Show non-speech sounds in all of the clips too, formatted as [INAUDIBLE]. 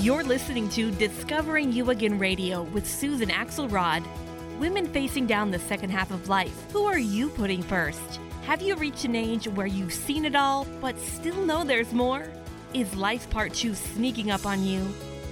You're listening to Discovering You Again Radio with Susan Axelrod. Women facing down the second half of life. Who are you putting first? Have you reached an age where you've seen it all, but still know there's more? Is life part two sneaking up on you?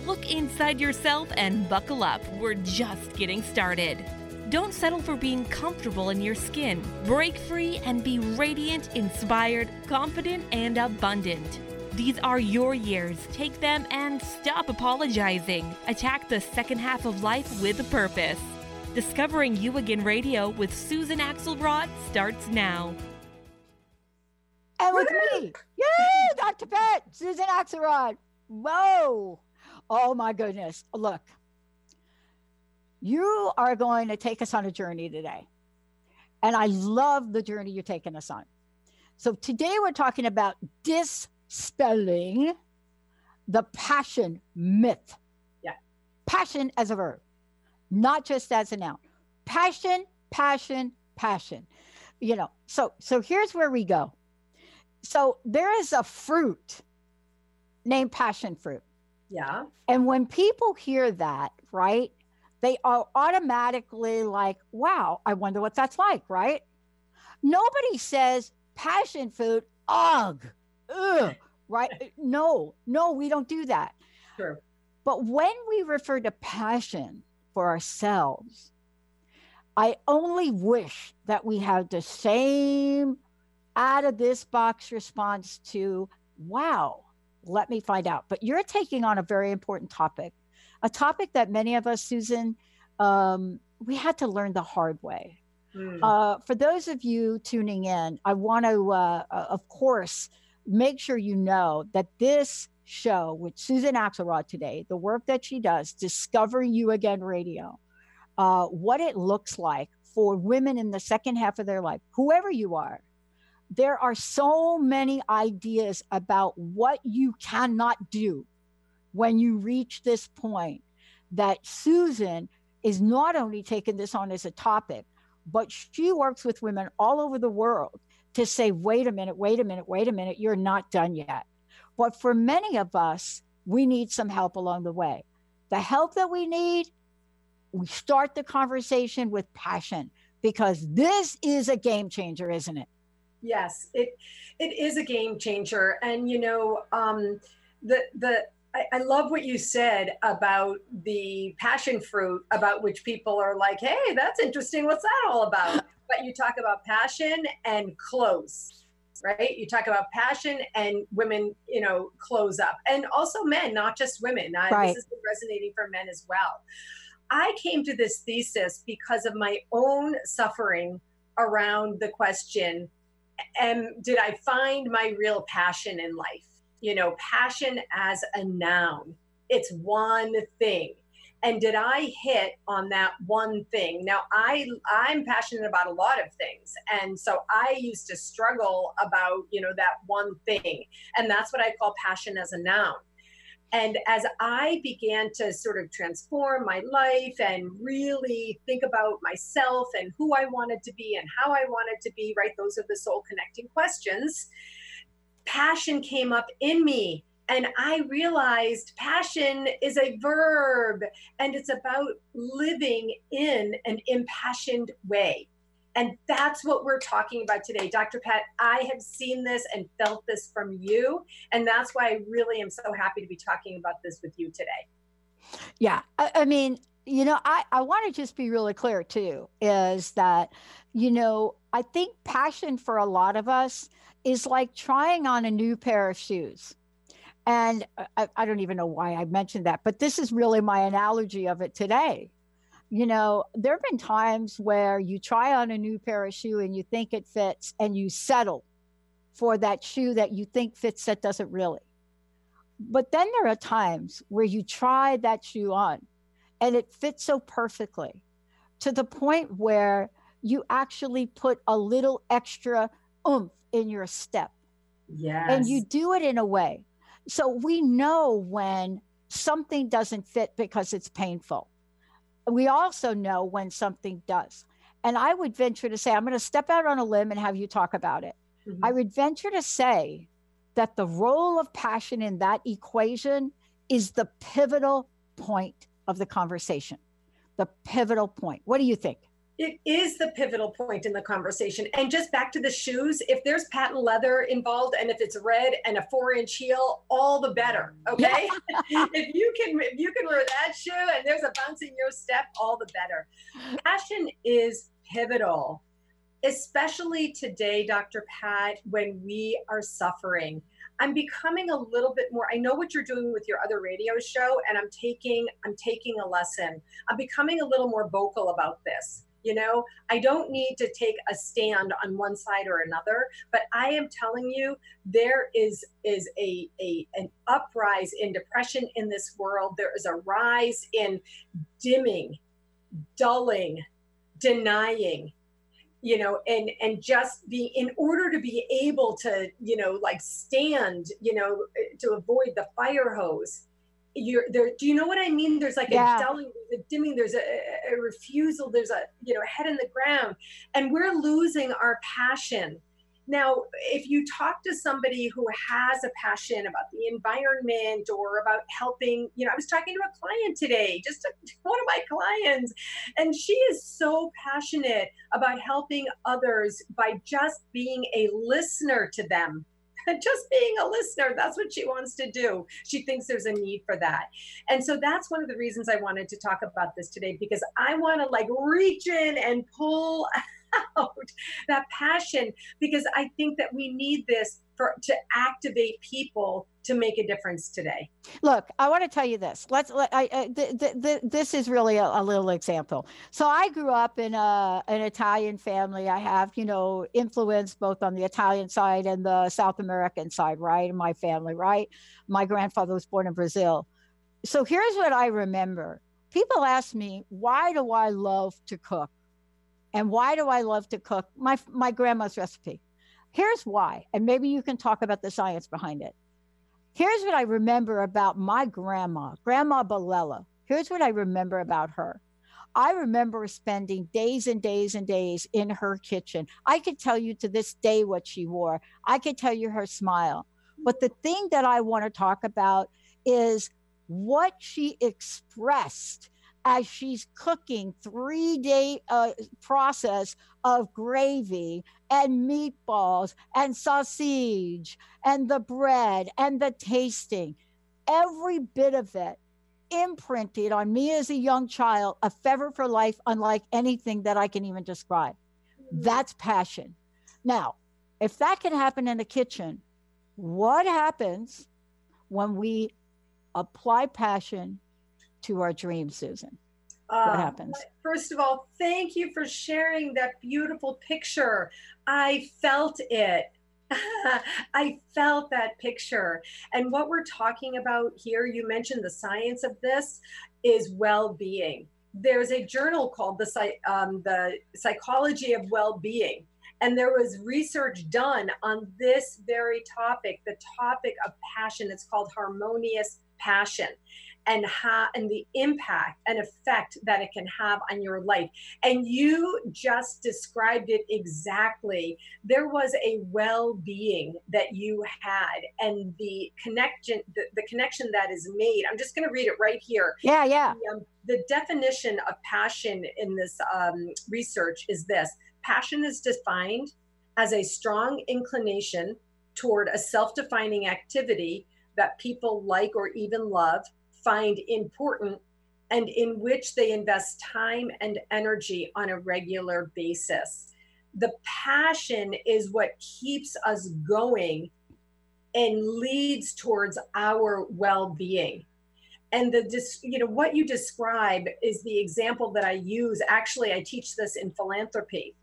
Look inside yourself and buckle up. We're just getting started. Don't settle for being comfortable in your skin. Break free and be radiant, inspired, confident, and abundant. These are your years. Take them and stop apologizing. Attack the second half of life with a purpose. Discovering You Again Radio with Susan Axelrod starts now. And with me, yay, Dr. Pat, Susan Axelrod. Whoa. Oh my goodness. Look, you are going to take us on a journey today. And I love the journey you're taking us on. So today we're talking about dis spelling the passion myth. Yeah. Passion as a verb, not just as a noun. Passion, passion, passion. You know, so so here's where we go. So there is a fruit named passion fruit. Yeah. And when people hear that, right, they are automatically like, wow, I wonder what that's like, right? Nobody says passion fruit, ugh, ugh, right? No, no, we don't do that. Sure. But when we refer to passion for ourselves, I only wish that we had the same out of this box response to, wow, let me find out. But you're taking on a very important topic, a topic that many of us, Susan, um, we had to learn the hard way. Mm. Uh, for those of you tuning in, I want to, uh, uh, of course, make sure you know that this show with Susan Axelrod today, the work that she does, Discovering You Again Radio, uh, what it looks like for women in the second half of their life, whoever you are, there are so many ideas about what you cannot do when you reach this point that Susan is not only taking this on as a topic, but she works with women all over the world to say, wait a minute, wait a minute, wait a minute, you're not done yet. But for many of us, we need some help along the way. The help that we need, we start the conversation with passion because this is a game changer, isn't it? Yes, it it is a game changer, and you know, um, the the I, I love what you said about the passion fruit, about which people are like, "Hey, that's interesting. What's that all about?" but you talk about passion and close right you talk about passion and women you know close up and also men not just women uh, right. this is resonating for men as well i came to this thesis because of my own suffering around the question and did i find my real passion in life you know passion as a noun. It's one thing. And did i hit on that one thing? Now i i'm passionate about a lot of things. And so i used to struggle about you know that one thing. And that's what i call passion as a noun. And as I began to sort of transform my life and really think about myself and who I wanted to be and how I wanted to be, right? Those are the soul connecting questions. Passion came up in me and I realized passion is a verb and it's about living in an impassioned way. And that's what we're talking about today. Dr. Pat, I have seen this and felt this from you. And that's why I really am so happy to be talking about this with you today. Yeah. I, I mean, you know, I, I want to just be really clear too is that, you know, I think passion for a lot of us is like trying on a new pair of shoes and I, I, don't even know why I mentioned that, but this is really my analogy of it today. You know, there have been times where you try on a new pair of shoe and you think it fits and you settle for that shoe that you think fits that doesn't really. But then there are times where you try that shoe on and it fits so perfectly to the point where you actually put a little extra oomph in your step. Yes. And you do it in a way so we know when something doesn't fit because it's painful. We also know when something does. And I would venture to say, I'm going to step out on a limb and have you talk about it. Mm-hmm. I would venture to say that the role of passion in that equation is the pivotal point of the conversation. The pivotal point. What do you think? It is the pivotal point in the conversation. And just back to the shoes, if there's patent leather involved and if it's red and a four inch heel, all the better. Okay. [LAUGHS] if you can if you can wear that shoe and there's a bounce in your step, all the better. Passion is pivotal, especially today, Dr. Pat, when we are suffering. I'm becoming a little bit more I know what you're doing with your other radio show and I'm taking I'm taking a lesson. I'm becoming a little more vocal about this you know? I don't need to take a stand on one side or another but i am telling you there is is a, a an uprise in depression in this world. There is a rise in dimming dulling denying you know and and just be in order to be able to you know like stand you know to avoid the fire hose you're there do you know what i mean? There's like yeah. a dulling there's a dimming there's a, a, refusal there's a you know head in the ground. And we're losing our passion. Now if you talk to somebody who has a passion about the environment or about helping you know i was talking to a client today just a, [LAUGHS] one of my clients and she is so passionate about helping others by just being a listener to them [LAUGHS] just being a listener. That's what she wants to do. She thinks there's a need for that. And so that's one of the reasons I wanted to talk about this today because I want to like reach in and pull [LAUGHS] out that passion because I think that we need this for to activate people to make a difference today. Look, I want to tell you this. Let's. Let, I, I th- th- th- this is really a, a, little example. So I grew up in a, an Italian family. I have, you know, influence both on the Italian side and the South American side, right? In my family, right? My grandfather was born in Brazil. So here's what I remember. People ask me, why do I love to cook? And why do I love to cook? My my grandma's recipe. Here's why, and maybe you can talk about the science behind it. Here's what I remember about my grandma, Grandma Balella. Here's what I remember about her. I remember spending days and days and days in her kitchen. I could tell you to this day what she wore. I could tell you her smile. But the thing that I want to talk about is what she expressed as she's cooking three day uh, process of gravy and meatballs and sausage and the bread and the tasting. Every bit of it imprinted on me as a young child a fever for life unlike anything that i can even describe. Mm-hmm. that's passion. Now if that can happen in the kitchen what happens when we apply passion to our dreams, Susan? What uh, happens? First of all, thank you for sharing that beautiful picture. I felt it. [LAUGHS] I felt that picture. And what we're talking about here, you mentioned the science of this, is well being. There's a journal called the, um, the Psychology of Well Being. And there was research done on this very topic, the topic of passion. It's called harmonious passion and how and the impact and effect that it can have on your life. And you just described it exactly. There was a well-being that you had and the connection the, the connection that is made. I'm just going to read it right here. Yeah yeah. The, um, the definition of passion in this um, research is this. Passion is defined as a strong inclination toward a self-defining activity that people like or even love find important and in which they invest time and energy on a regular basis. The passion is what keeps us going and leads towards our well-being. And the you know what you describe is the example that I use. Actually, I teach this in philanthropy.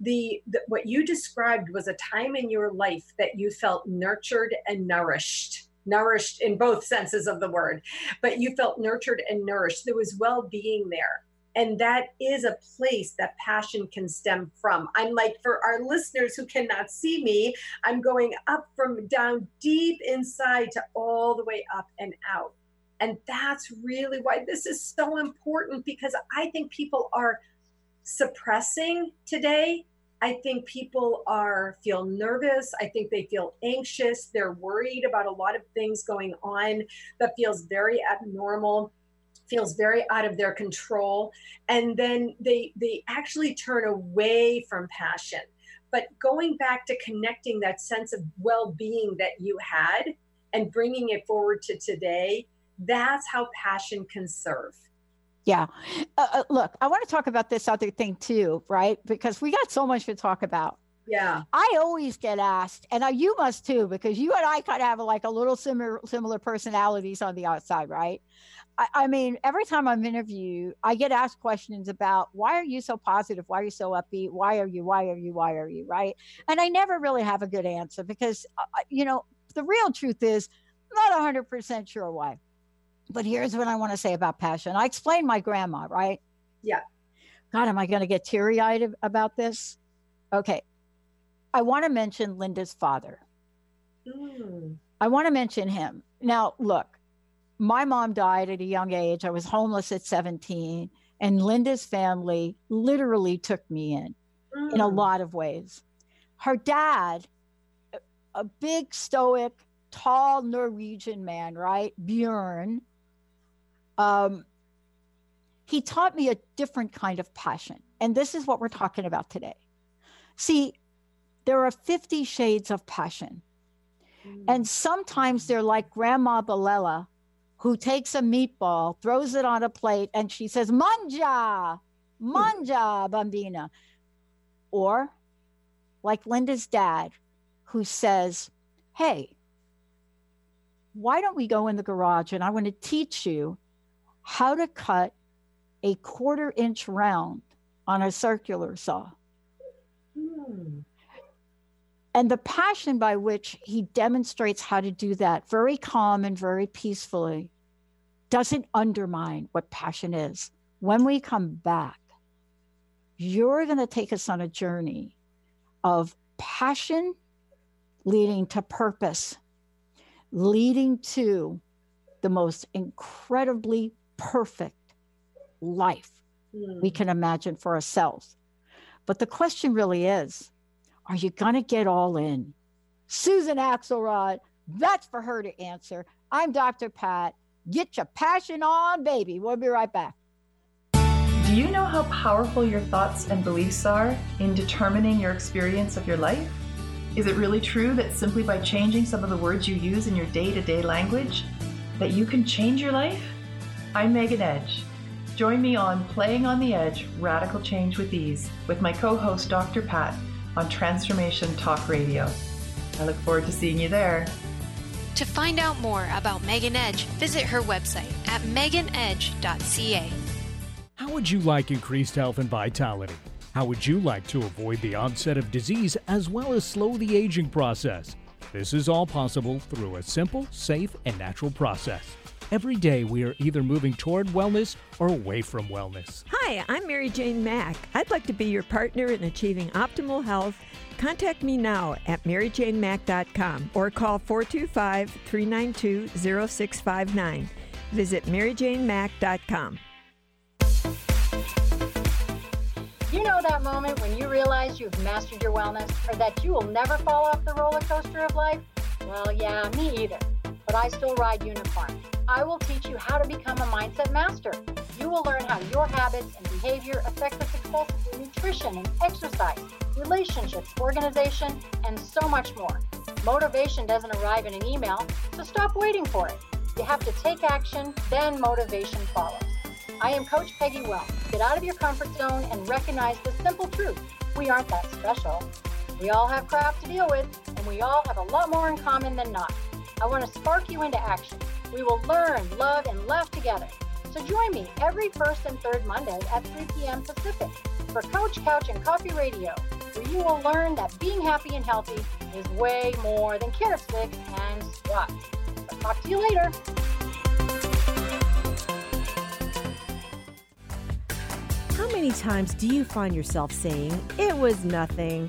The, the what you described was a time in your life that you felt nurtured and nourished nourished in both senses of the word, but you felt nurtured and nourished. There was well being there. And that is a place that passion can stem from. I'm like, for our listeners who cannot see me, I'm going up from down deep inside to all the way up and out. And that's really why this is so important because I think people are suppressing today I think people are feel nervous. I think they feel anxious. They're worried about a lot of things going on that feels very abnormal feels very out of their control and then they they actually turn away from passion but going back to connecting that sense of well-being that you had and bringing it forward to today that's how passion can serve yeah. Uh, uh, look, I want to talk about this other thing too, right? Because we got so much to talk about. Yeah. I always get asked, and you must too, because you and I kind of have like a little similar similar personalities on the outside, right? I, I mean, every time I'm interviewed, I get asked questions about why are you so positive? Why are you so upbeat? Why are you? Why are you? Why are you? Right? And I never really have a good answer because, uh, uh you know, the real truth is, I'm not 100% sure why. But here's what I want to say about passion. I explained my grandma, right? Yeah. God, am I going to get teary eyed about this? Okay. I want to mention Linda's father. Mm. I want to mention him. Now, look, my mom died at a young age. I was homeless at 17, and Linda's family literally took me in mm. in a mm. lot of ways. Her dad, a big, stoic, tall Norwegian man, right? Bjorn, um, he taught me a different kind of passion. And this is what we're talking about today. See, there are 50 shades of passion. Mm. And sometimes they're like Grandma Balela, who takes a meatball, throws it on a plate, and she says, Manja, manja, bambina. Or like Linda's dad, who says, Hey, why don't we go in the garage and I want to teach you how to cut a quarter inch round on a circular saw. And the passion by which he demonstrates how to do that very calm and very peacefully doesn't undermine what passion is. When we come back, you're going to take us on a journey of passion leading to purpose, leading to the most incredibly perfect life mm. we hmm. can imagine for ourselves. But the question really is are you going to get all in? Susan Axelrod, that's for her to answer. I'm Dr. Pat. Get your passion on, baby. We'll be right back. Do you know how powerful your thoughts and beliefs are in determining your experience of your life? Is it really true that simply by changing some of the words you use in your day-to-day language that you can change your life? I'm Megan Edge. Join me on Playing on the Edge Radical Change with Ease with my co host Dr. Pat on Transformation Talk Radio. I look forward to seeing you there. To find out more about Megan Edge, visit her website at meganedge.ca. How would you like increased health and vitality? How would you like to avoid the onset of disease as well as slow the aging process? This is all possible through a simple, safe, and natural process. Every day, we are either moving toward wellness or away from wellness. Hi, I'm Mary Jane Mack. I'd like to be your partner in achieving optimal health. Contact me now at maryjanemack.com or call 425 392 0659. Visit maryjanemack.com. You know that moment when you realize you've mastered your wellness or that you will never fall off the roller coaster of life? Well, yeah, me either. But I still ride unicorns. I will teach you how to become a mindset master. You will learn how your habits and behavior affect the success of your nutrition and exercise, relationships, organization, and so much more. Motivation doesn't arrive in an email, so stop waiting for it. You have to take action, then motivation follows. I am Coach Peggy Well. Get out of your comfort zone and recognize the simple truth. We aren't that special. We all have crap to deal with, and we all have a lot more in common than not. I want to spark you into action. We will learn, love, and laugh together. So join me every first and third Monday at 3 p.m. Pacific for Coach Couch and Coffee Radio, where you will learn that being happy and healthy is way more than carrot sticks and squats. I'll talk to you later. How many times do you find yourself saying, It was nothing?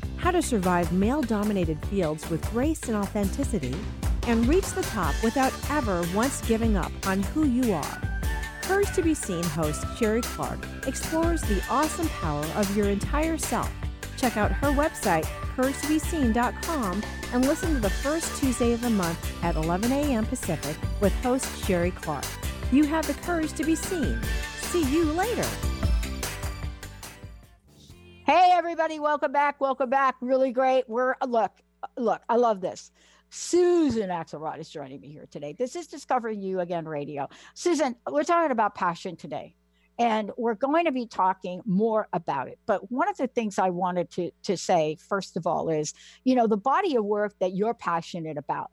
how to survive male dominated fields with grace and authenticity, and reach the top without ever once giving up on who you are. Courage to Be Seen host Sherry Clark explores the awesome power of your entire self. Check out her website, couragetobeseen.com, and listen to the first Tuesday of the month at 11 a.m. Pacific with host Sherry Clark. You have the courage to be seen. See you later. Hey, everybody, welcome back. Welcome back. Really great. We're, uh, look, uh, look, I love this. Susan Axelrod is joining me here today. This is Discovering You Again Radio. Susan, we're talking about passion today, and we're going to be talking more about it. But one of the things I wanted to, to say, first of all, is you know, the body of work that you're passionate about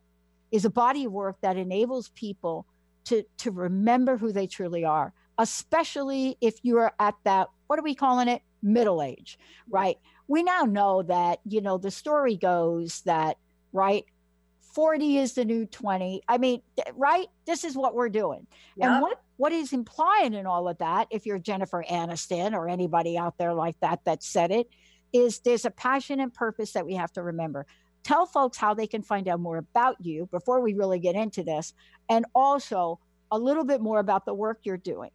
is a body of work that enables people to, to remember who they truly are, especially if you're at that, what are we calling it? Middle age, right? We now know that, you know, the story goes that, right? 40 is the new 20. I mean, right? This is what we're doing. Yep. And what what is implying in all of that, if you're Jennifer Aniston or anybody out there like that that said it, is there's a passion and purpose that we have to remember. Tell folks how they can find out more about you before we really get into this, and also a little bit more about the work you're doing.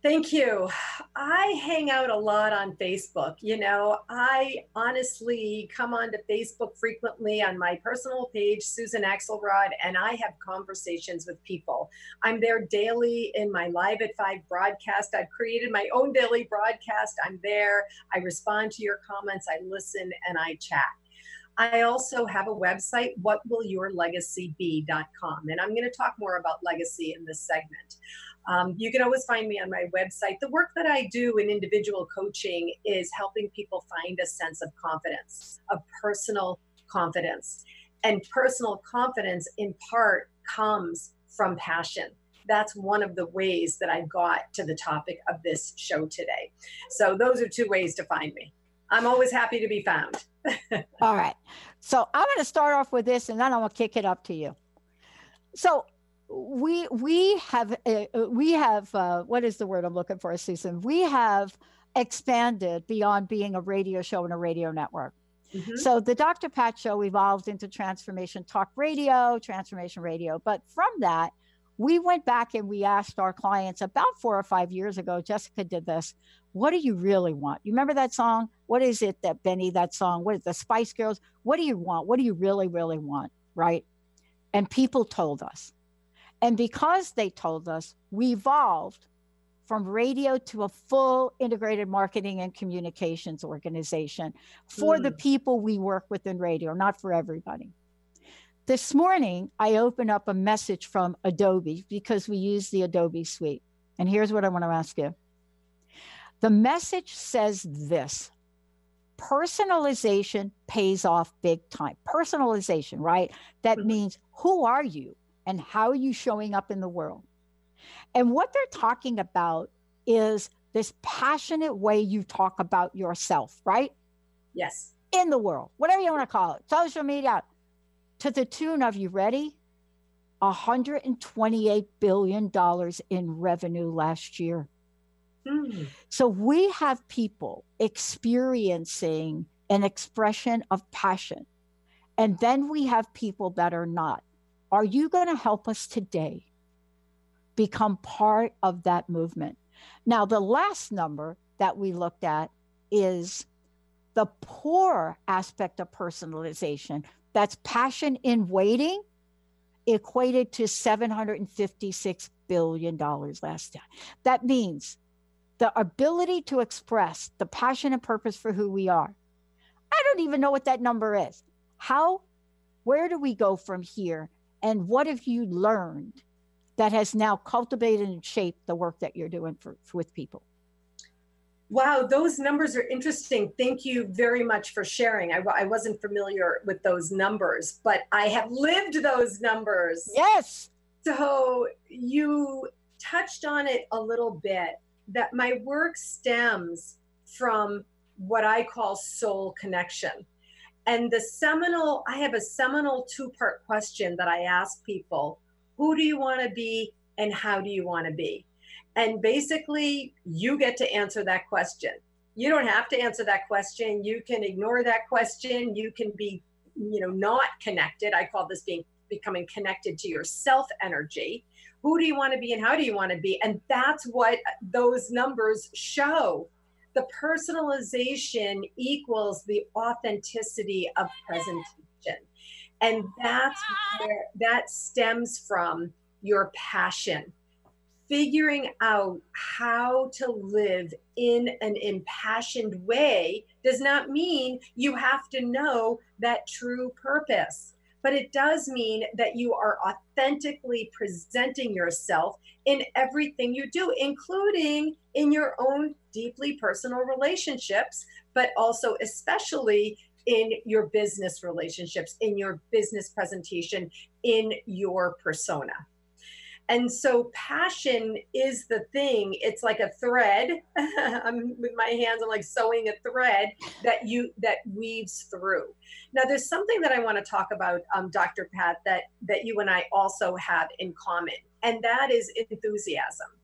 Thank you. I hang out a lot on Facebook. You know, I honestly come onto Facebook frequently on my personal page, Susan Axelrod, and I have conversations with people. I'm there daily in my Live at Five broadcast. I've created my own daily broadcast. I'm there. I respond to your comments, I listen, and I chat. I also have a website, whatwillyourlegacybe.com. And I'm going to talk more about legacy in this segment. Um, you can always find me on my website. The work that I do in individual coaching is helping people find a sense of confidence, of personal confidence. And personal confidence, in part, comes from passion. That's one of the ways that I got to the topic of this show today. So, those are two ways to find me. I'm always happy to be found. [LAUGHS] All right. So, I'm going to start off with this and then I'm going to kick it up to you. So, we we have uh, uh, we have uh, what is the word I'm looking for, Susan? We have expanded beyond being a radio show and a radio network. Mm-hmm. So the Dr. Pat show evolved into Transformation Talk Radio, Transformation Radio. But from that, we went back and we asked our clients about four or five years ago. Jessica did this. What do you really want? You remember that song? What is it that Benny, that song? What is the Spice Girls? What do you want? What do you really, really want? Right? And people told us. And because they told us, we evolved from radio to a full integrated marketing and communications organization for mm. the people we work with in radio, not for everybody. This morning, I opened up a message from Adobe because we use the Adobe suite. And here's what I want to ask you the message says this personalization pays off big time. Personalization, right? That mm-hmm. means who are you? And how are you showing up in the world? And what they're talking about is this passionate way you talk about yourself, right? Yes. In the world, whatever you want to call it, social media, to the tune of, you ready? $128 billion in revenue last year. Mm. So we have people experiencing an expression of passion. And then we have people that are not. Are you going to help us today become part of that movement? Now, the last number that we looked at is the poor aspect of personalization. That's passion in waiting, equated to $756 billion last time. That means the ability to express the passion and purpose for who we are. I don't even know what that number is. How, where do we go from here and what have you learned that has now cultivated and shaped the work that you're doing for, for, with people? Wow, those numbers are interesting. Thank you very much for sharing. I, I wasn't familiar with those numbers, but I have lived those numbers. Yes. So you touched on it a little bit that my work stems from what I call soul connection And the seminal, I have a seminal two part question that I ask people Who do you want to be and how do you want to be? And basically, you get to answer that question. You don't have to answer that question. You can ignore that question. You can be, you know, not connected. I call this being becoming connected to your self energy. Who do you want to be and how do you want to be? And that's what those numbers show the personalization equals the authenticity of presentation. And that's where that stems from your passion. Figuring out how to live in an impassioned way does not mean you have to know that true purpose but it does mean that you are authentically presenting yourself in everything you do, including in your own deeply personal relationships, but also, especially in your business relationships, in your business presentation, in your persona. And so passion is the thing. It's like a thread. [LAUGHS] I'm with my hands, I'm like sewing a thread that you that weaves through. Now there's something that I want to talk about, um, Dr. Pat, that that you and I also have in common, and that is enthusiasm.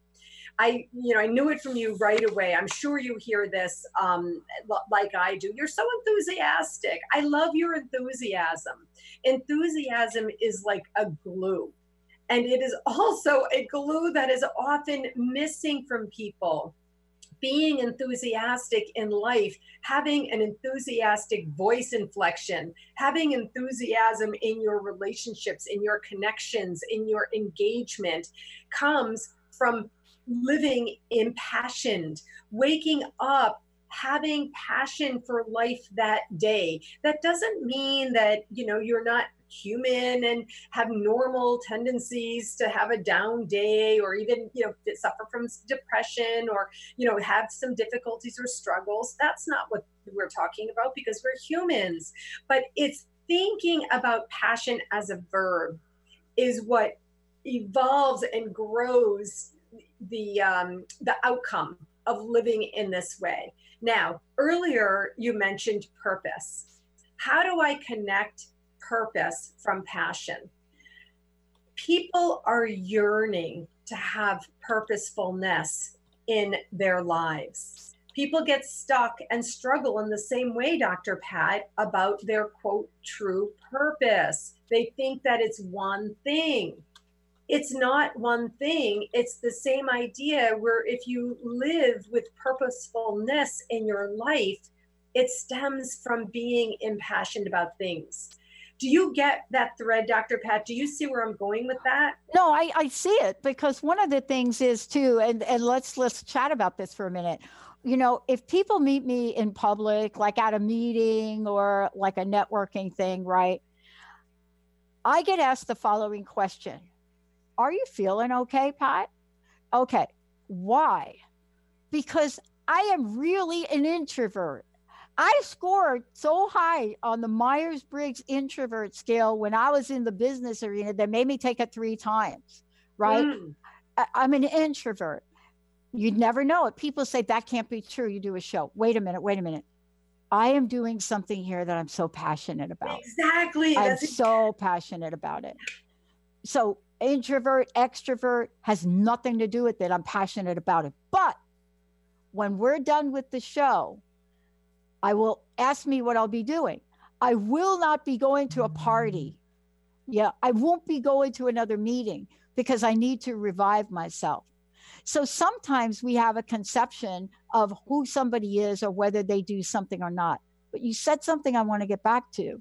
I, you know, I knew it from you right away. I'm sure you hear this um, like I do. You're so enthusiastic. I love your enthusiasm. Enthusiasm is like a glue and it is also a glue that is often missing from people. Being enthusiastic in life, having an enthusiastic voice inflection, having enthusiasm in your relationships, in your connections, in your engagement comes from living impassioned, waking up having passion for life that day. That doesn't mean that, you know, you're not human and have normal tendencies to have a down day or even you know suffer from depression or you know have some difficulties or struggles that's not what we're talking about because we're humans but it's thinking about passion as a verb is what evolves and grows the um, the outcome of living in this way now earlier you mentioned purpose how do i connect purpose from passion. People are yearning to have purposefulness in their lives. People get stuck and struggle in the same way, Dr. Pat, about their quote, true purpose. They think that it's one thing. It's not one thing. It's the same idea where if you live with purposefulness in your life, it stems from being impassioned about things do you get that thread, Dr. Pat? Do you see where I'm going with that? No, I, I see it because one of the things is too, and, and let's let's chat about this for a minute. You know, if people meet me in public, like at a meeting or like a networking thing, right? I get asked the following question Are you feeling okay, Pat? Okay. Why? Because I am really an introvert. I scored so high on the Myers Briggs introvert scale when I was in the business arena that made me take it three times, right? Mm. I, I'm an introvert. You'd never know it. People say that can't be true. You do a show. Wait a minute, wait a minute. I am doing something here that I'm so passionate about. Exactly. I'm so passionate about it. So, introvert, extrovert has nothing to do with it. I'm passionate about it. But when we're done with the show, I will ask me what I'll be doing. I will not be going to a party. Mm. Yeah, I won't be going to another meeting because I need to revive myself. So sometimes we have a conception of who somebody is or whether they do something or not. But you said something I want to get back to.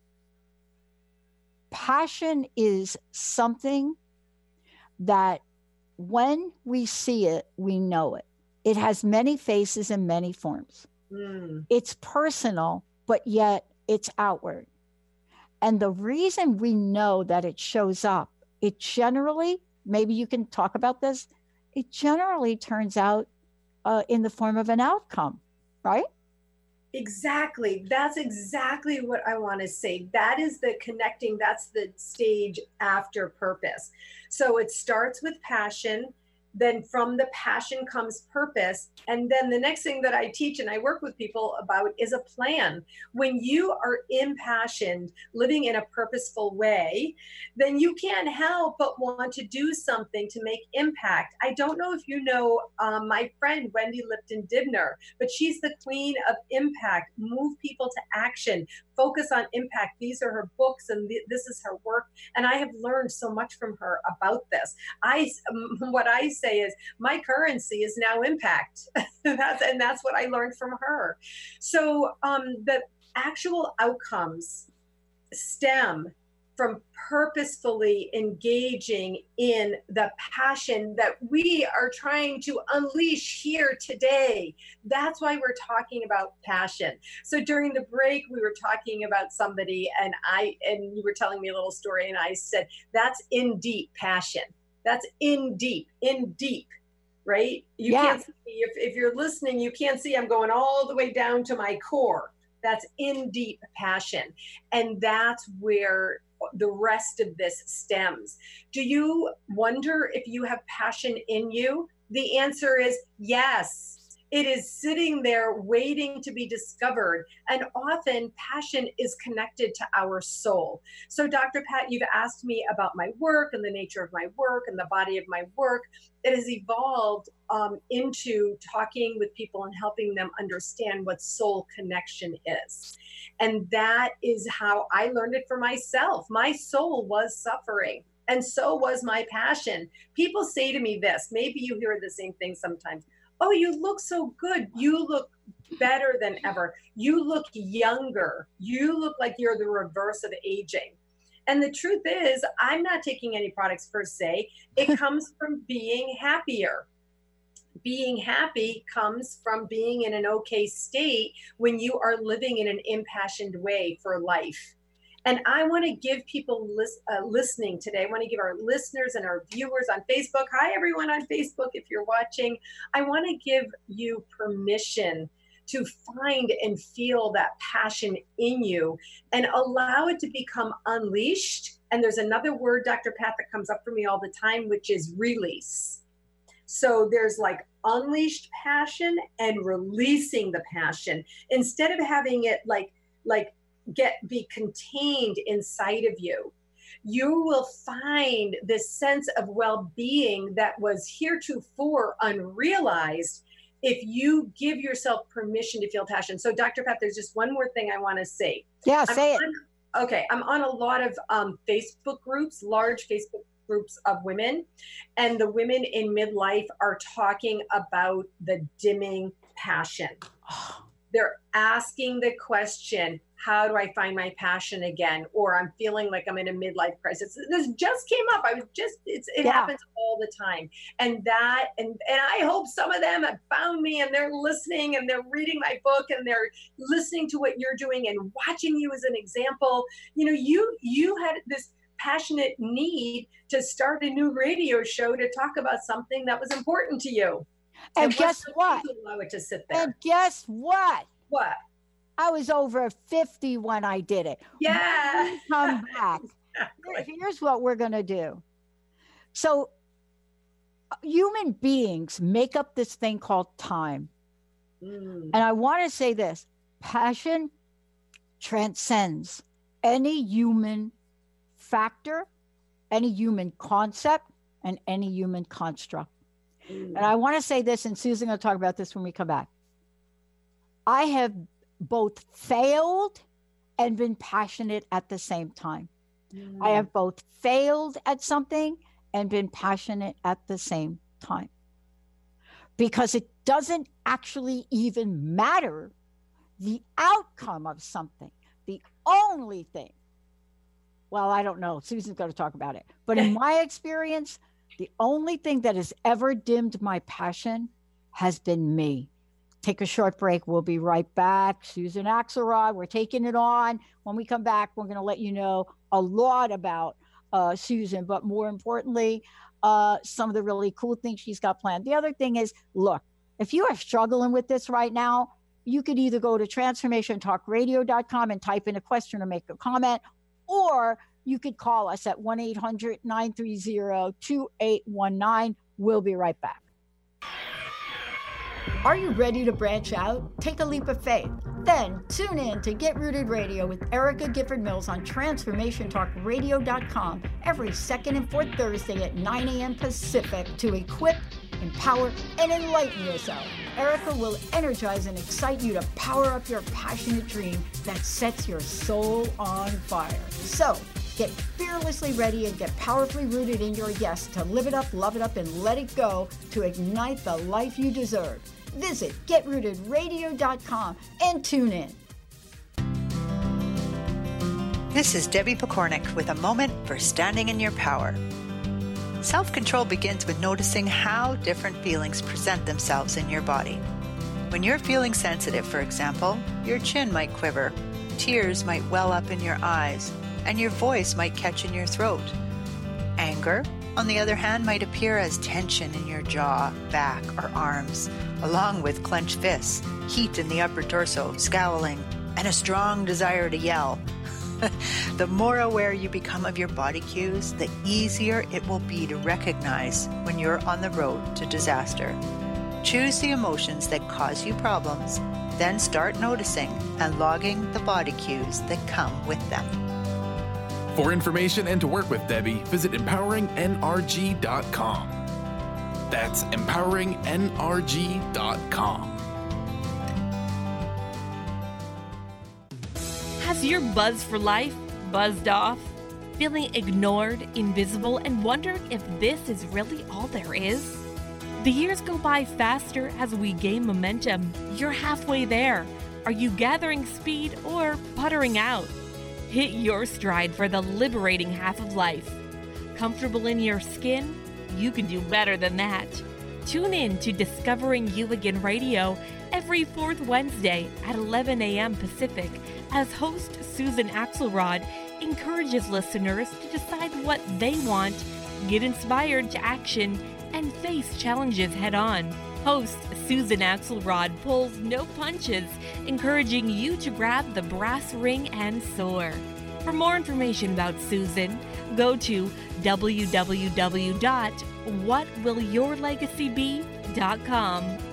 Passion is something that when we see it, we know it. It has many faces and many forms. Mm. It's personal, but yet it's outward. And the reason we know that it shows up, it generally, maybe you can talk about this, it generally turns out uh, in the form of an outcome, right? Exactly. That's exactly what I want to say. That is the connecting, that's the stage after purpose. So it starts with passion then from the passion comes purpose. And then the next thing that I teach and I work with people about is a plan. When you are impassioned, living in a purposeful way, then you can't help but want to do something to make impact. I don't know if you know um, my friend Wendy Lipton Dibner, but she's the queen of impact, move people to action, focus on impact. These are her books and th- this is her work. And I have learned so much from her about this. I, what I say is my currency is now impact. [LAUGHS] that's, and that's what I learned from her. So um, the actual outcomes stem from purposefully engaging in the passion that we are trying to unleash here today. That's why we're talking about passion. So during the break, we were talking about somebody, and I and you were telling me a little story, and I said that's in deep passion. That's in deep, in deep right? You yeah. can't see if, if you're listening, you can't see I'm going all the way down to my core. That's in deep passion. And that's where the rest of this stems. Do you wonder if you have passion in you? The answer is yes. It is sitting there waiting to be discovered. And often passion is connected to our soul. So, Dr. Pat, you've asked me about my work and the nature of my work and the body of my work. It has evolved um, into talking with people and helping them understand what soul connection is. And that is how I learned it for myself. My soul was suffering and so was my passion. People say to me this, maybe you hear the same thing sometimes oh, you look so good. You look better than ever. You look younger. You look like you're the reverse of aging. And the truth is, I'm not taking any products per se. It [LAUGHS] comes from being happier. Being happy comes from being in an okay state when you are living in an impassioned way for life. And I want to give people uh, listening today, I want to give our listeners and our viewers on Facebook, hi everyone on Facebook, if you're watching, I want to give you permission to find and feel that passion in you and allow it to become unleashed. And there's another word, Dr. Pat, that comes up for me all the time, which is release. So there's like unleashed passion and releasing the passion instead of having it like like get be contained inside of you. You will find this sense of well-being that was heretofore unrealized if you give yourself permission to feel passion. So dr pat there's just one more thing i want to say. Yeah say I'm it. on, okay i'm on a lot of um, facebook groups large facebook groups of women and the women in midlife are talking about the dimming passion they're asking the question how do I find my passion again? Or I'm feeling like I'm in a midlife crisis. This just came up. I was just, it's, it yeah. happens all the time. And that, and, and I hope some of them have found me and they're listening and they're reading my book and they're listening to what you're doing and watching you as an example. You know, you, you had this passionate need to start a new radio show to talk about something that was important to you. And, and guess what? It to sit there. And guess what? What? I was over 50 when I did it. Yeah. [LAUGHS] come back. Exactly. Here's what we're going to do. So, human beings make up this thing called time. Mm. And I want to say this passion transcends any human factor, any human concept, and any human construct. Mm. And I want to say this, and Susan will talk about this when we come back. I have both failed and been passionate at the same time. Mm. I have both failed at something and been passionate at the same time. Because it doesn't actually even matter the outcome of something. The only thing, well, I don't know, Susan's going to talk about it, but in [LAUGHS] my experience, the only thing that has ever dimmed my passion has been me take a short break. We'll be right back. Susan Axelrod, we're taking it on. When we come back, we're going to let you know a lot about uh, Susan, but more importantly, uh, some of the really cool things she's got planned. The other thing is look, if you are struggling with this right now, you could either go to transformationtalkradio.com and type in a question or make a comment, or you could call us at 1 800 930 2819 We'll be right back. Are you ready to branch out? Take a leap of faith. Then tune in to Get Rooted Radio with Erica Gifford Mills on TransformationTalkRadio.com every second and fourth Thursday at 9 a.m. Pacific to equip, empower, and enlighten yourself. Erica will energize and excite you to power up your passionate dream that sets your soul on fire. So, Get fearlessly ready and get powerfully rooted in your yes to live it up, love it up, and let it go to ignite the life you deserve. Visit getrootedradio.com and tune in. This is Debbie Pokornik with a moment for standing in your power. Self control begins with noticing how different feelings present themselves in your body. When you're feeling sensitive, for example, your chin might quiver, tears might well up in your eyes and your voice might catch in your throat. Anger, on the other hand, might appear as tension in your jaw, back, or arms, along with clenched fists, heat in the upper torso, scowling, and a strong desire to yell. [LAUGHS] the more aware you become of your body cues, the easier it will be to recognize when you're on the road to disaster. Choose the emotions that cause you problems, then start noticing and logging the body cues that come with them. For information and to work with Debbie, visit empoweringnrg.com. That's empoweringnrg.com. Has your buzz for life buzzed off? Feeling ignored, invisible, and wondering if this is really all there is? The years go by faster as we gain momentum. You're halfway there. Are you gathering speed or puttering out? Hit your stride for the liberating half of life. Comfortable in your skin? You can do better than that. Tune in to Discovering You Again Radio every fourth Wednesday at 11 a.m. Pacific as host Susan Axelrod encourages listeners to decide what they want, get inspired to action, and face challenges head on. Host Susan Axelrod pulls no punches, encouraging you to grab the brass ring and soar. For more information about Susan, go to www.whatwillyourlegacybe.com.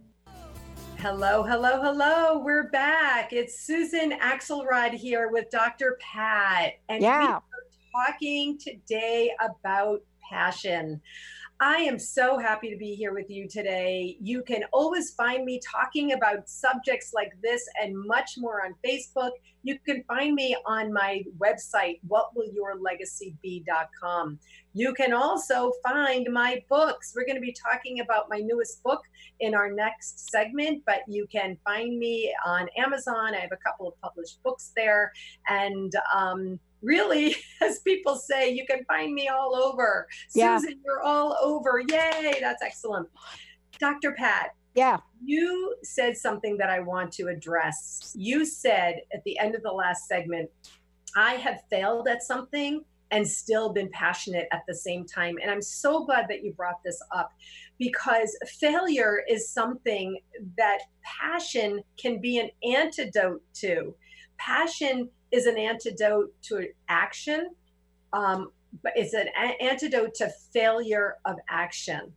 Hello, hello, hello. We're back. It's Susan Axelrod here with Dr. Pat. And yeah. we are talking today about passion. I am so happy to be here with you today. You can always find me talking about subjects like this and much more on Facebook. You can find me on my website, whatwillyourlegacybe.com. You can also find my books. We're going to be talking about my newest book in our next segment, but you can find me on Amazon. I have a couple of published books there. And um, really, [LAUGHS] as people say, you can find me all over. Yeah. Susan, you're all over. Yay, that's excellent. Dr. Pat, Yeah. you said something that I want to address. You said at the end of the last segment, I have failed at something and still been passionate at the same time. And I'm so glad that you brought this up because failure is something that passion can be an antidote to. Passion is an antidote to action, um, but it's an a- antidote to failure of action.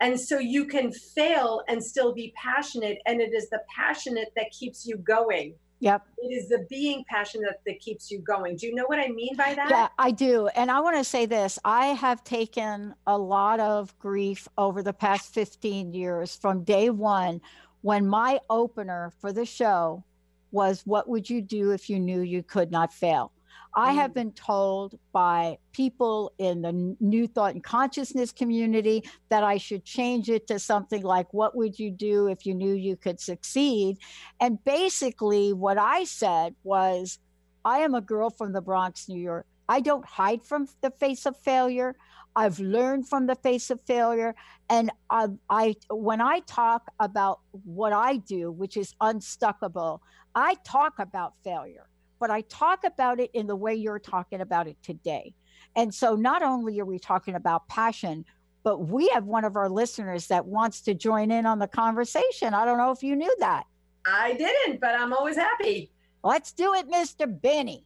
And so you can fail and still be passionate, and it is the passionate that keeps you going. Yep. It is the being passionate that keeps you going. Do you know what I mean by that? Yeah, I do. And I want to say this I have taken a lot of grief over the past 15 years from day one when my opener for the show was What would you do if you knew you could not fail? I have mm. been told by people in the New Thought and Consciousness community that I should change it to something like, What would you do if you knew you could succeed? And basically, what I said was, I am a girl from the Bronx, New York. I don't hide from the face of failure. I've learned from the face of failure. And I, I when I talk about what I do, which is unstuckable, I talk about failure, but I talk about it in the way you're talking about it today. And so not only are we talking about passion, but we have one of our listeners that wants to join in on the conversation. I don't know if you knew that. I didn't, but I'm always happy. Let's do it, Mr. Benny.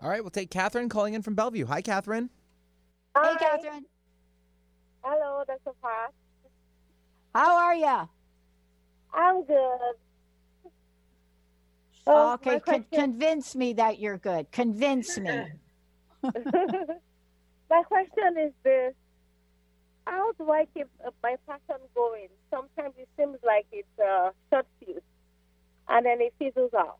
All right, we'll take Catherine calling in from Bellevue. Hi, Catherine. Hi. Hey, Catherine. Hello, Dr. Pat. How are you? I'm good. Oh, okay, Con- convince me that you're good. Convince me. [LAUGHS] my question is this How do I keep uh, my passion going? Sometimes it seems like it's uh, short fuse and then it fizzles out.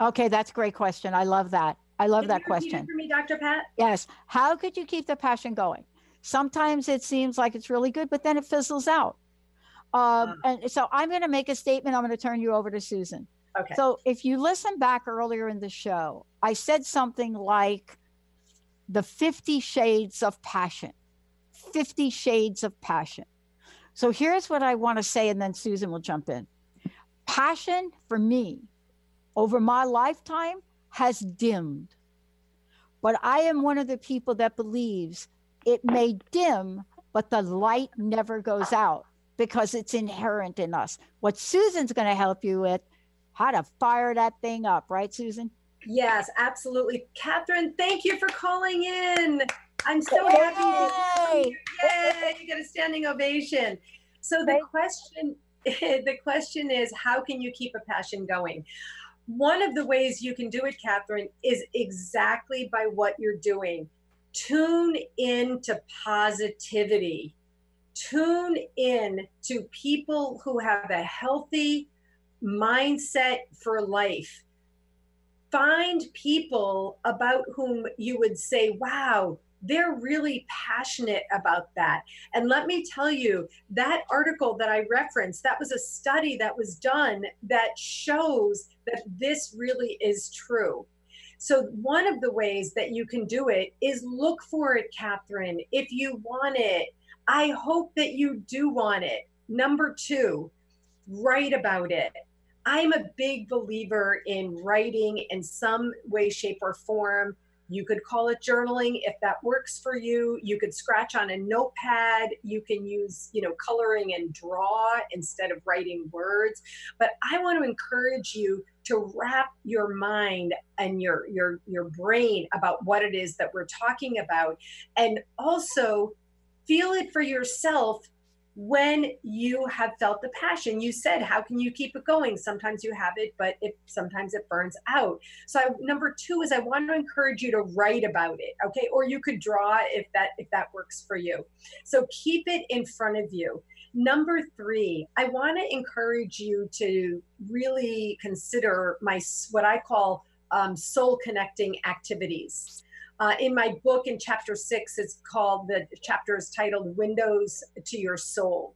Okay, that's a great question. I love that. I love Can that question. for me, Dr. Pat? Yes. How could you keep the passion going? Sometimes it seems like it's really good, but then it fizzles out. Um, and so I'm going to make a statement. I'm going to turn you over to Susan. Okay. So if you listen back earlier in the show, I said something like the 50 shades of passion. 50 shades of passion. So here's what I want to say, and then Susan will jump in. Passion for me over my lifetime has dimmed. But I am one of the people that believes it may dim, but the light never goes out because it's inherent in us. What Susan's going to help you with, how to fire that thing up, right, Susan? Yes, absolutely. Catherine, thank you for calling in. I'm so Yay! happy. Yay! You get a standing ovation. So the question [LAUGHS] the question is how can you keep a passion going? One of the ways you can do it, Catherine, is exactly by what you're doing. Tune in to positivity. Tune in to people who have a healthy mindset for life. Find people about whom you would say, wow, they're really passionate about that. And let me tell you, that article that I referenced, that was a study that was done that shows that this really is true. So, one of the ways that you can do it is look for it, Catherine, if you want it. I hope that you do want it. Number two, write about it. I'm a big believer in writing in some way, shape, or form you could call it journaling if that works for you. You could scratch on a notepad. You can use, you know, coloring and draw instead of writing words. But I want to encourage you to wrap your mind and your your your brain about what it is that we're talking about and also feel it for yourself when you have felt the passion you said how can you keep it going? Sometimes you have it but it sometimes it burns out. So I, number two is i want to encourage you to write about it okay? Or you could draw if that if that works for you. So keep it in front of you. Number three i want to encourage you to really consider my what i call um, soul connecting activities uh, in my book, in chapter six, it's called the chapter is titled Windows to Your Soul.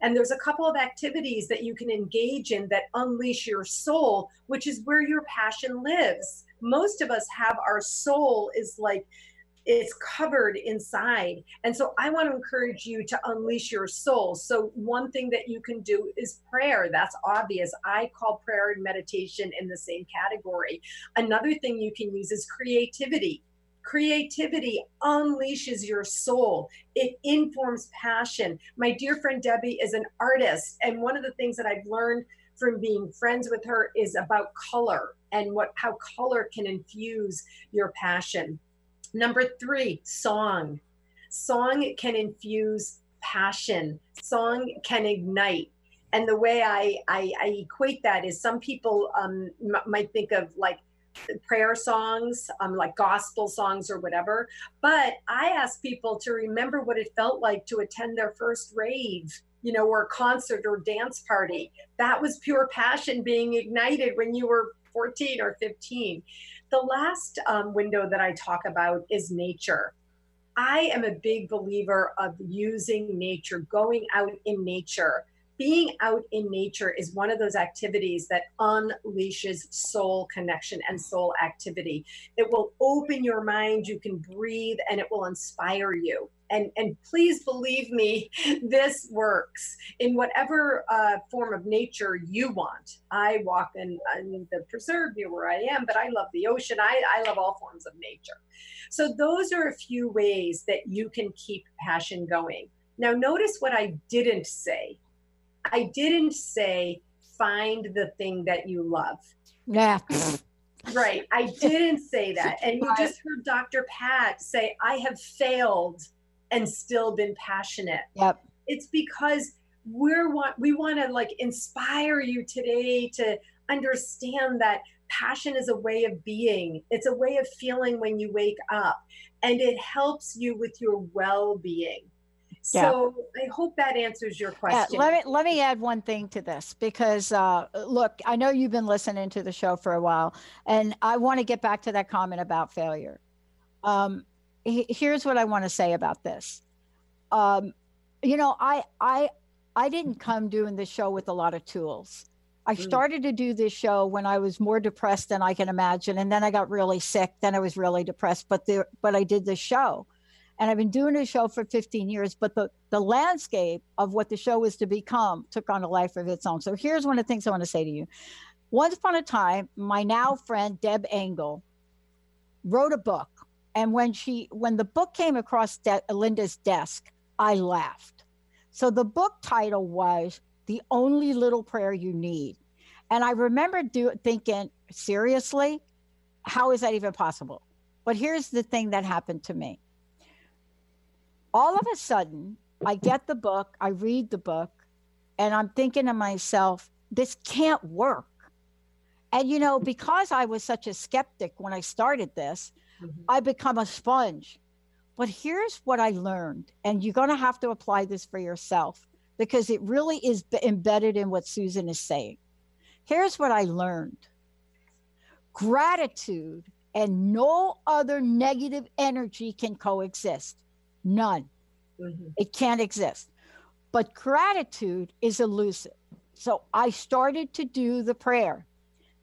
And there's a couple of activities that you can engage in that unleash your soul, which is where your passion lives. Most of us have our soul is like it's covered inside. And so I want to encourage you to unleash your soul. So, one thing that you can do is prayer. That's obvious. I call prayer and meditation in the same category. Another thing you can use is creativity. Creativity unleashes your soul. It informs passion. My dear friend Debbie is an artist. And one of the things that I've learned from being friends with her is about color and what how color can infuse your passion. Number three, song. Song can infuse passion. Song can ignite. And the way I, I, I equate that is some people um, m- might think of like prayer songs, um, like gospel songs or whatever. But I ask people to remember what it felt like to attend their first rave, you know, or concert or dance party. That was pure passion being ignited when you were 14 or 15. The last um, window that I talk about is nature. I am a big believer of using nature, going out in nature being out in nature is one of those activities that unleashes soul connection and soul activity. It will open your mind, you can breathe, and it will inspire you. And, and please believe me, [LAUGHS] this works in whatever uh, form of nature you want. I walk in, in the preserve near where I am, but I love the ocean. I, I love all forms of nature. So, those are a few ways that you can keep passion going. Now, notice what I didn't say I didn't say find the thing that you love. Yeah. right. I didn't say that. And you just heard Dr. Pat say, I have failed and still been passionate. Yep. It's because we're want we want to like inspire you today to understand that passion is a way of being. It's a way of feeling when you wake up and it helps you with your well-being. So yeah. I hope that answers your question. Yeah, let me let me add one thing to this because uh, look, I know you've been listening to the show for a while, and I want to get back to that comment about failure. Um, he, here's what I want to say about this. Um, you know, I I I didn't come doing this show with a lot of tools. I mm. started to do this show when I was more depressed than I can imagine, and then I got really sick. Then I was really depressed, but the but I did the show and I've been doing the show for 15 years, but the, the landscape of what the show is to become took on a life of its own. So here's one of the things I want to say to you. Once upon a time, my now friend Deb Engle wrote a book. And when she when the book came across De- Linda's desk, I laughed. So the book title was The Only Little Prayer You Need. And I remember do, thinking, seriously, how is that even possible? But here's the thing that happened to me all of a sudden, I get the book, I read the book, and I'm thinking to myself, this can't work. And, you know, because I was such a skeptic when I started this, mm-hmm. I become a sponge. But here's what I learned, and you're going to have to apply this for yourself because it really is embedded in what Susan is saying. Here's what I learned gratitude and no other negative energy can coexist. None. Mm-hmm. It can't exist. But gratitude is elusive. So I started to do the prayer.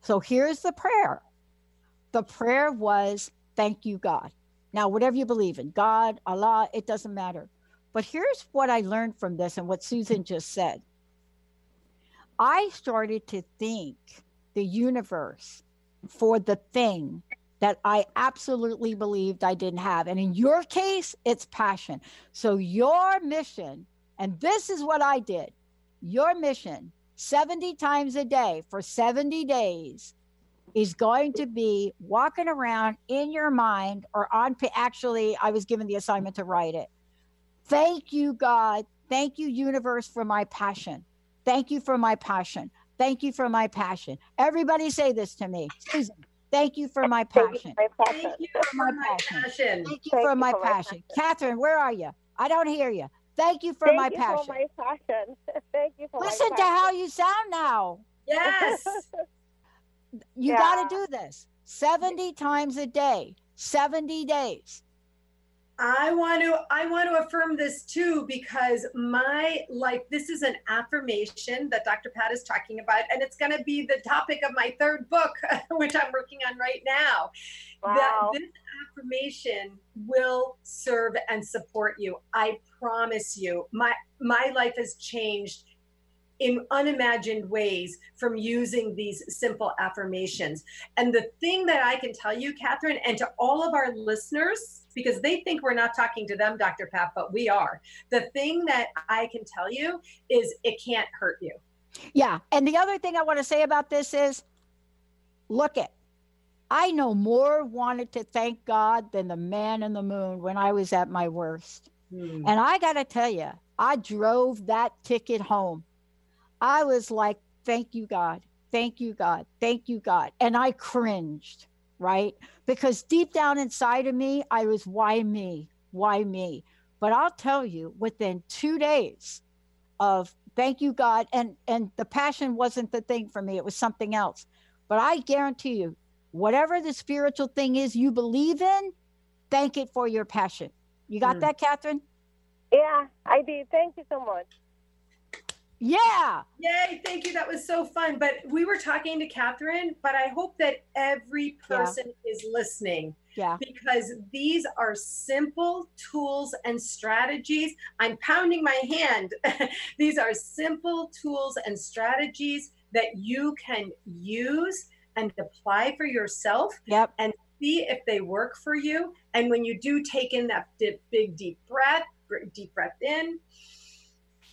So here's the prayer the prayer was, Thank you, God. Now, whatever you believe in, God, Allah, it doesn't matter. But here's what I learned from this and what Susan just said. I started to think the universe for the thing that I absolutely believed I didn't have. And in your case, it's passion. So your mission, and this is what I did. Your mission 70 times a day for 70 days is going to be walking around in your mind or on actually i was given the assignment to write it. Thank you god. Thank you universe for my passion. Thank you for my passion. Thank you for my passion. Everybody say this to me. Susan Thank you for my passion. Thank you for my passion. Thank you for my passion. Catherine, where are you? I don't hear you. Thank you for my passion. Thank my you passion. For my passion. [LAUGHS] Thank you for Listen to how you sound now. Yes. [LAUGHS] you yeah. got to do this 70 times a day, 70 days. I want to I want to affirm this too because my life this is an affirmation that Dr. Pat is talking about and it's going to be the topic of my third book [LAUGHS] which I'm working on right now. Wow. That this affirmation will serve and support you. I promise you. My my life has changed in unimagined ways from using these simple affirmations. And the thing that I can tell you, Catherine, and to all of our listeners, because they think we're not talking to them, Dr. Pat, but we are. The thing that I can tell you is it can't hurt you. Yeah. And the other thing I want to say about this is look at I know more wanted to thank God than the man in the moon when I was at my worst. Hmm. And I got to tell you, I drove that ticket home. I was like, thank you, God. Thank you, God. Thank you, God. And I cringed right? Because deep down inside of me, I was, why me? Why me? But I'll tell you, within two days of thank you, God, and and the passion wasn't the thing for me, it was something else. But I guarantee you, whatever the spiritual thing is you believe in, thank it for your passion. You got mm. that, Catherine? Yeah, I did. Thank you so much. Yeah. Yay. Thank you. That was so fun. But we were talking to Catherine, but I hope that every person yeah. is listening. Yeah. Because these are simple tools and strategies. I'm pounding my hand. [LAUGHS] these are simple tools and strategies that you can use and apply for yourself. Yep. And see if they work for you. And when you do take in that big, deep breath, deep breath in,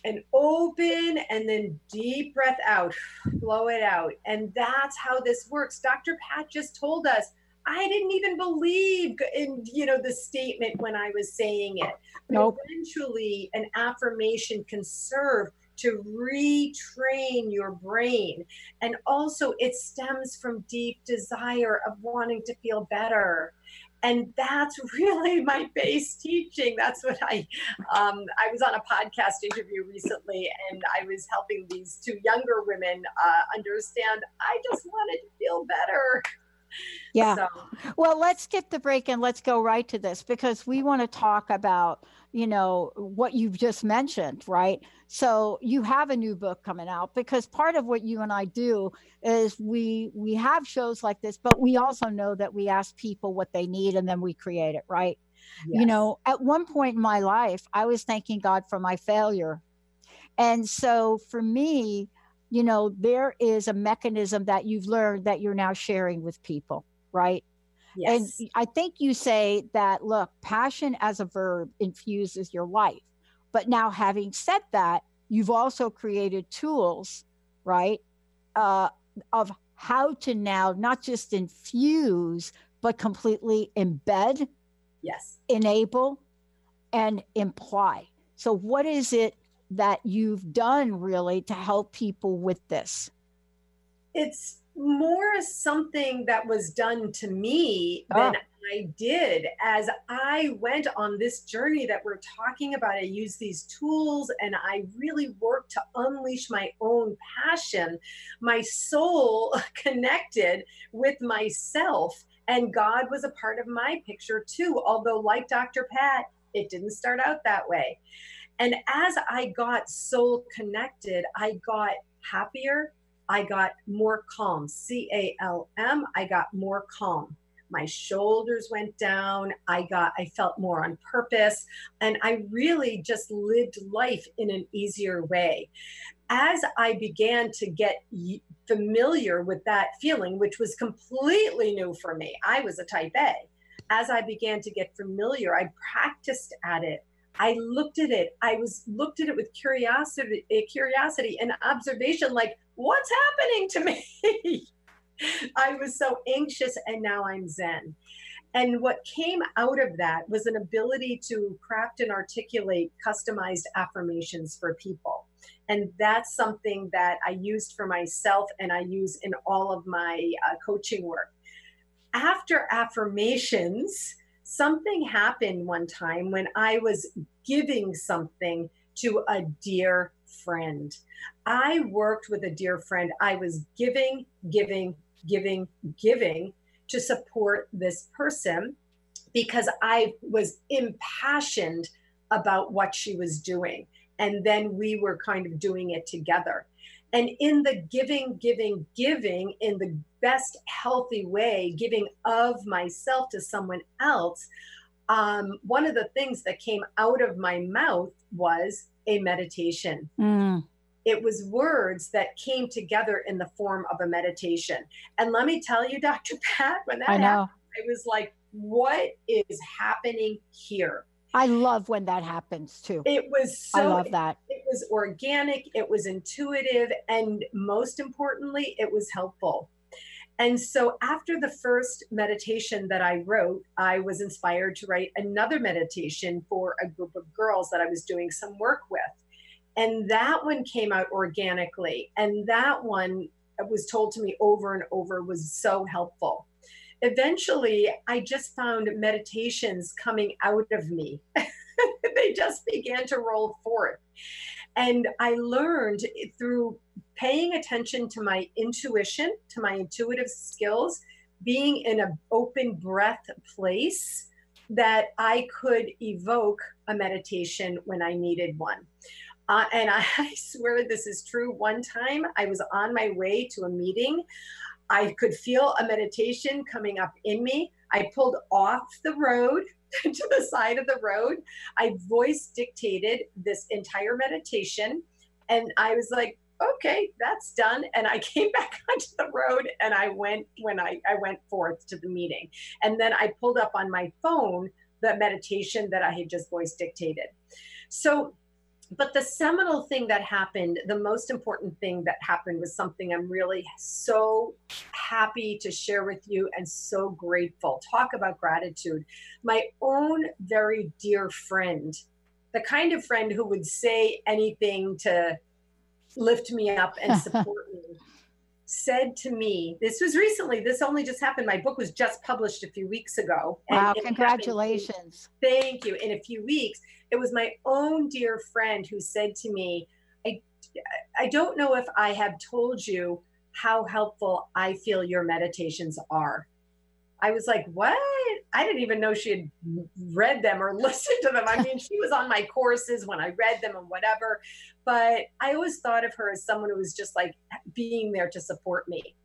and open and then deep breath out, blow it out. And that's how this works. Dr. Pat just told us. I didn't even believe in you know the statement when I was saying it. But nope. eventually an affirmation can serve to retrain your brain. And also it stems from deep desire of wanting to feel better and that's [LAUGHS] really my base teaching. That's what i um, i was on a podcast interview recently and i was helping these two younger women uh, understand i just wanted to feel better. Yeah. So. well let's skip the break and let's go right to this because we want to talk about you know what you've just mentioned right so you have a new book coming out because part of what you and i do is we we have shows like this but we also know that we ask people what they need and then we create it right yes. you know at one point in my life i was thanking god for my failure and so for me you know there is a mechanism that you've learned that you're now sharing with people right Yes. And I think you say that, look, passion as a verb infuses your life. But now, having said that, you've also created tools, right, uh, of how to now not just infuse, but completely embed, yes, enable, and imply. So, what is it that you've done really to help people with this? It's more something that was done to me than ah. I did as I went on this journey that we're talking about. I used these tools and I really worked to unleash my own passion. My soul [LAUGHS] connected with myself, and God was a part of my picture too. Although, like Dr. Pat, it didn't start out that way. And as I got soul connected, I got happier, I got more calm. C A L M. I got more calm. My shoulders went down. I got, I felt more on purpose. And I really just lived life in an easier way. As I began to get familiar with that feeling, which was completely new for me, I was a type A. As I began to get familiar, I practiced at it. I looked at it. I was looked at it with curiosity, curiosity and observation. Like, what's happening to me? [LAUGHS] I was so anxious and now I'm Zen. And what came out of that was an ability to craft and articulate customized affirmations for people. And that's something that I used for myself and I use in all of my uh, coaching work. After affirmations, something happened one time when I was giving something to a dear friend. I worked with a dear friend. I was giving, giving, giving, giving to support this person because I was impassioned about what she was doing. And then we were kind of doing it together. And in the giving, giving, giving, in the best healthy way, giving of myself to someone else, um, one of the things that came out of my mouth was a meditation. Mm. It was words that came together in the form of a meditation. And let me tell you, [LAUGHS] Dr. Pat, when that I know. happened, I was like, what is happening here? I love when that happens too. It was so I love that. It, it was organic, it was intuitive, and most importantly, it was helpful. And so after the first meditation that I wrote, I was inspired to write another meditation for a group of girls that I was doing some work with. And that one came out organically. And that one was told to me over and over was so helpful. Eventually, I just found meditations coming out of me. [LAUGHS] they just began to roll forth. And I learned through paying attention to my intuition, to my intuitive skills, being in an open breath place, that I could evoke a meditation when I needed one. Uh, and I, [LAUGHS] I swear this is true. One time I was on my way to a meeting. I could feel a meditation coming up in me. I pulled off the road [LAUGHS] to the side of the road. I voice dictated this entire meditation. And I was like, okay, that's done. And I [LAUGHS] came back onto the road and I went when I, I went forth to the meeting. And then I pulled up on my phone the meditation that I had just voice dictated. So but the seminal thing that happened, the most important thing that happened was something I'm really so happy to share with you and so grateful. Talk about gratitude. My own very dear friend, the kind of friend who would say anything to lift me up and [LAUGHS] support me, said to me, this was recently, this only just happened. My book was just published a few weeks ago. Wow, congratulations. Thank you. In a few weeks it was my own dear friend who said to me, I, I don't know if I have told you how helpful I feel your meditations are. I was like, what? I didn't even know she had read them or [LAUGHS] listened to them. I mean, she was on my courses when I read them and whatever. But I always thought of her as someone who was just like being there to support me.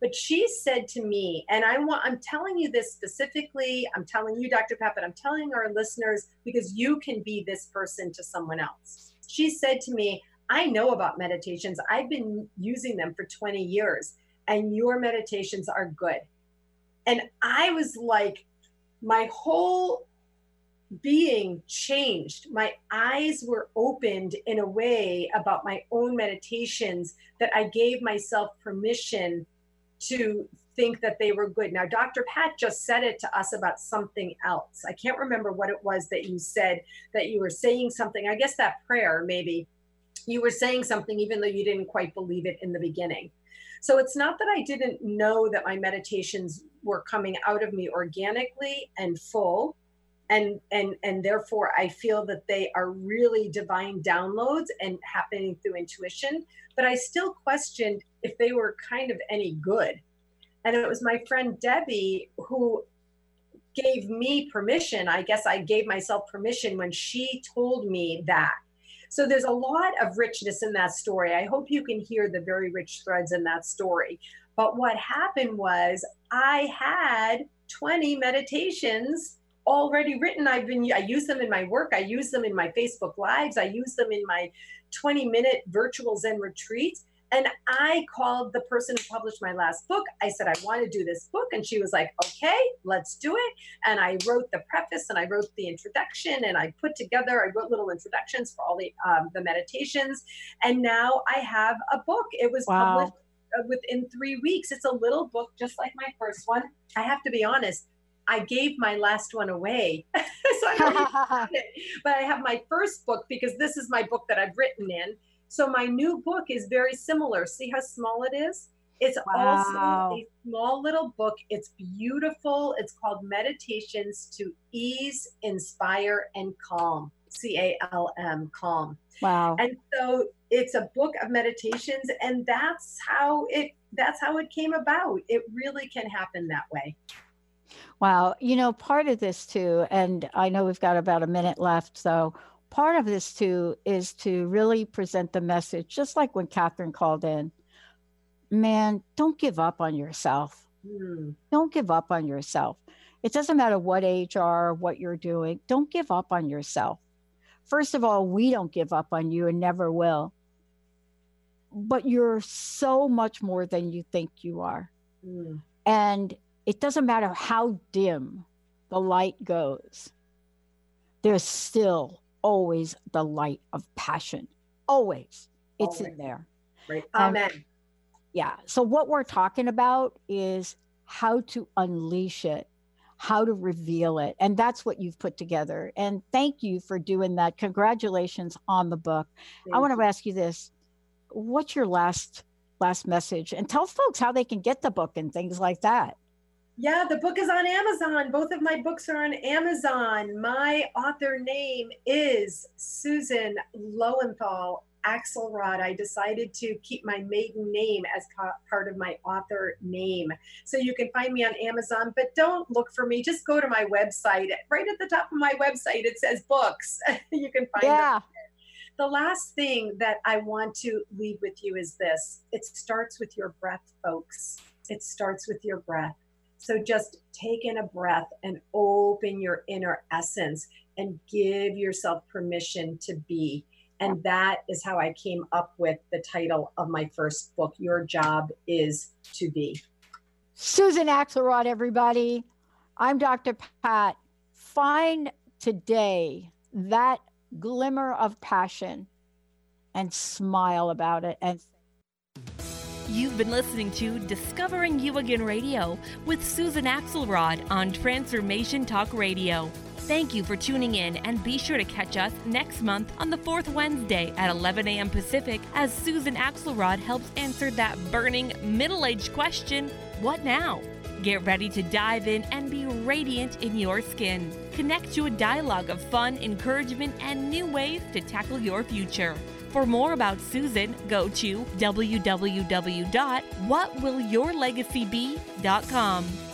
But she said to me, and I want I'm telling you this specifically, I'm telling you, Dr. Pat, I'm telling our listeners because you can be this person to someone else. She said to me, I know about meditations. I've been using them for 20 years, and your meditations are good. And I was like, my whole being changed. My eyes were opened in a way about my own meditations that I gave myself permission to think that they were good. Now, Dr. Pat just said it to us about something else. I can't remember what it was that you said that you were saying something. I guess that prayer, maybe you were saying something even though you didn't quite believe it in the beginning. So it's not that I didn't know that my meditations were coming out of me organically and full. And, and and therefore I feel that they are really divine downloads and happening through intuition. But I still questioned if they were kind of any good. And it was my friend Debbie who gave me permission. I guess I gave myself permission when she told me that. So there's a lot of richness in that story. I hope you can hear the very rich threads in that story. But what happened was I had 20 meditations already written. I've been I use them in my work. I use them in my Facebook lives. I use them in my 20 minute virtual Zen retreats. And I called the person who published my last book. I said, I want to do this book. And she was like, okay, let's do it. And I wrote the preface and I wrote the introduction and I put together, I wrote little introductions for all the, um, the meditations. And now I have a book. It was wow. published Uh, within three weeks. It's a little book, just like my first one. I have to be honest. I gave my last one away. [LAUGHS] so I [LAUGHS] it. But I have my first book because this is my book that I've written in so my new book is very similar. See how small it is? It's wow. also a small little book. It's beautiful. It's called Meditations to Ease, Inspire, and Calm. C A L M, calm. Wow. And so it's a book of meditations, and that's how it that's how it came about. It really can happen that way. Wow. You know, part of this too, and I know we've got about a minute left, so part of this too is to really present the message, just like when Catherine called in. Man, don't give up on yourself. Mm. Don't give up on yourself. It doesn't matter what age you are, what you're doing. Don't give up on yourself. First of all, we don't give up on you and never will. But you're so much more than you think you are. Mm. And it doesn't matter how dim the light goes, there's still always the light of passion. Always. It's always. in there. Right. Amen. Yeah. So, what we're talking about is how to unleash it, how to reveal it. And that's what you've put together. And thank you for doing that. Congratulations on the book. Thank I want to ask you this what's your last last message and tell folks how they can get the book and things like that yeah, the book is on Amazon. Both of my books are on Amazon. My author name is Susan Lowenthal Axelrod. I decided to keep my maiden name as part of my author name. So you can find me on Amazon, but don't look for me. Just go to my website. Right at the top of my website, it says books. [LAUGHS] you can find yeah. them the last thing that I want to leave with you is this it starts with your breath, folks. It starts with your breath. So just take in a breath and open your inner essence and give yourself permission to be. And that is how I came up with the title of my first book, Your Job is to Be. Susan Axelrod, everybody. I'm Dr. Pat. Find today that glimmer of passion and smile about it and You've been listening to Discovering You Again Radio with Susan Axelrod on Transformation Talk Radio. Thank you for tuning in and be sure to catch us next month on the fourth Wednesday at 11 a.m. Pacific as Susan Axelrod helps answer that burning middle aged question what now? Get ready to dive in and be radiant in your skin. Connect to a dialogue of fun, encouragement, and new ways to tackle your future. For more about Susan, go to www.whatwillyourlegacybe.com.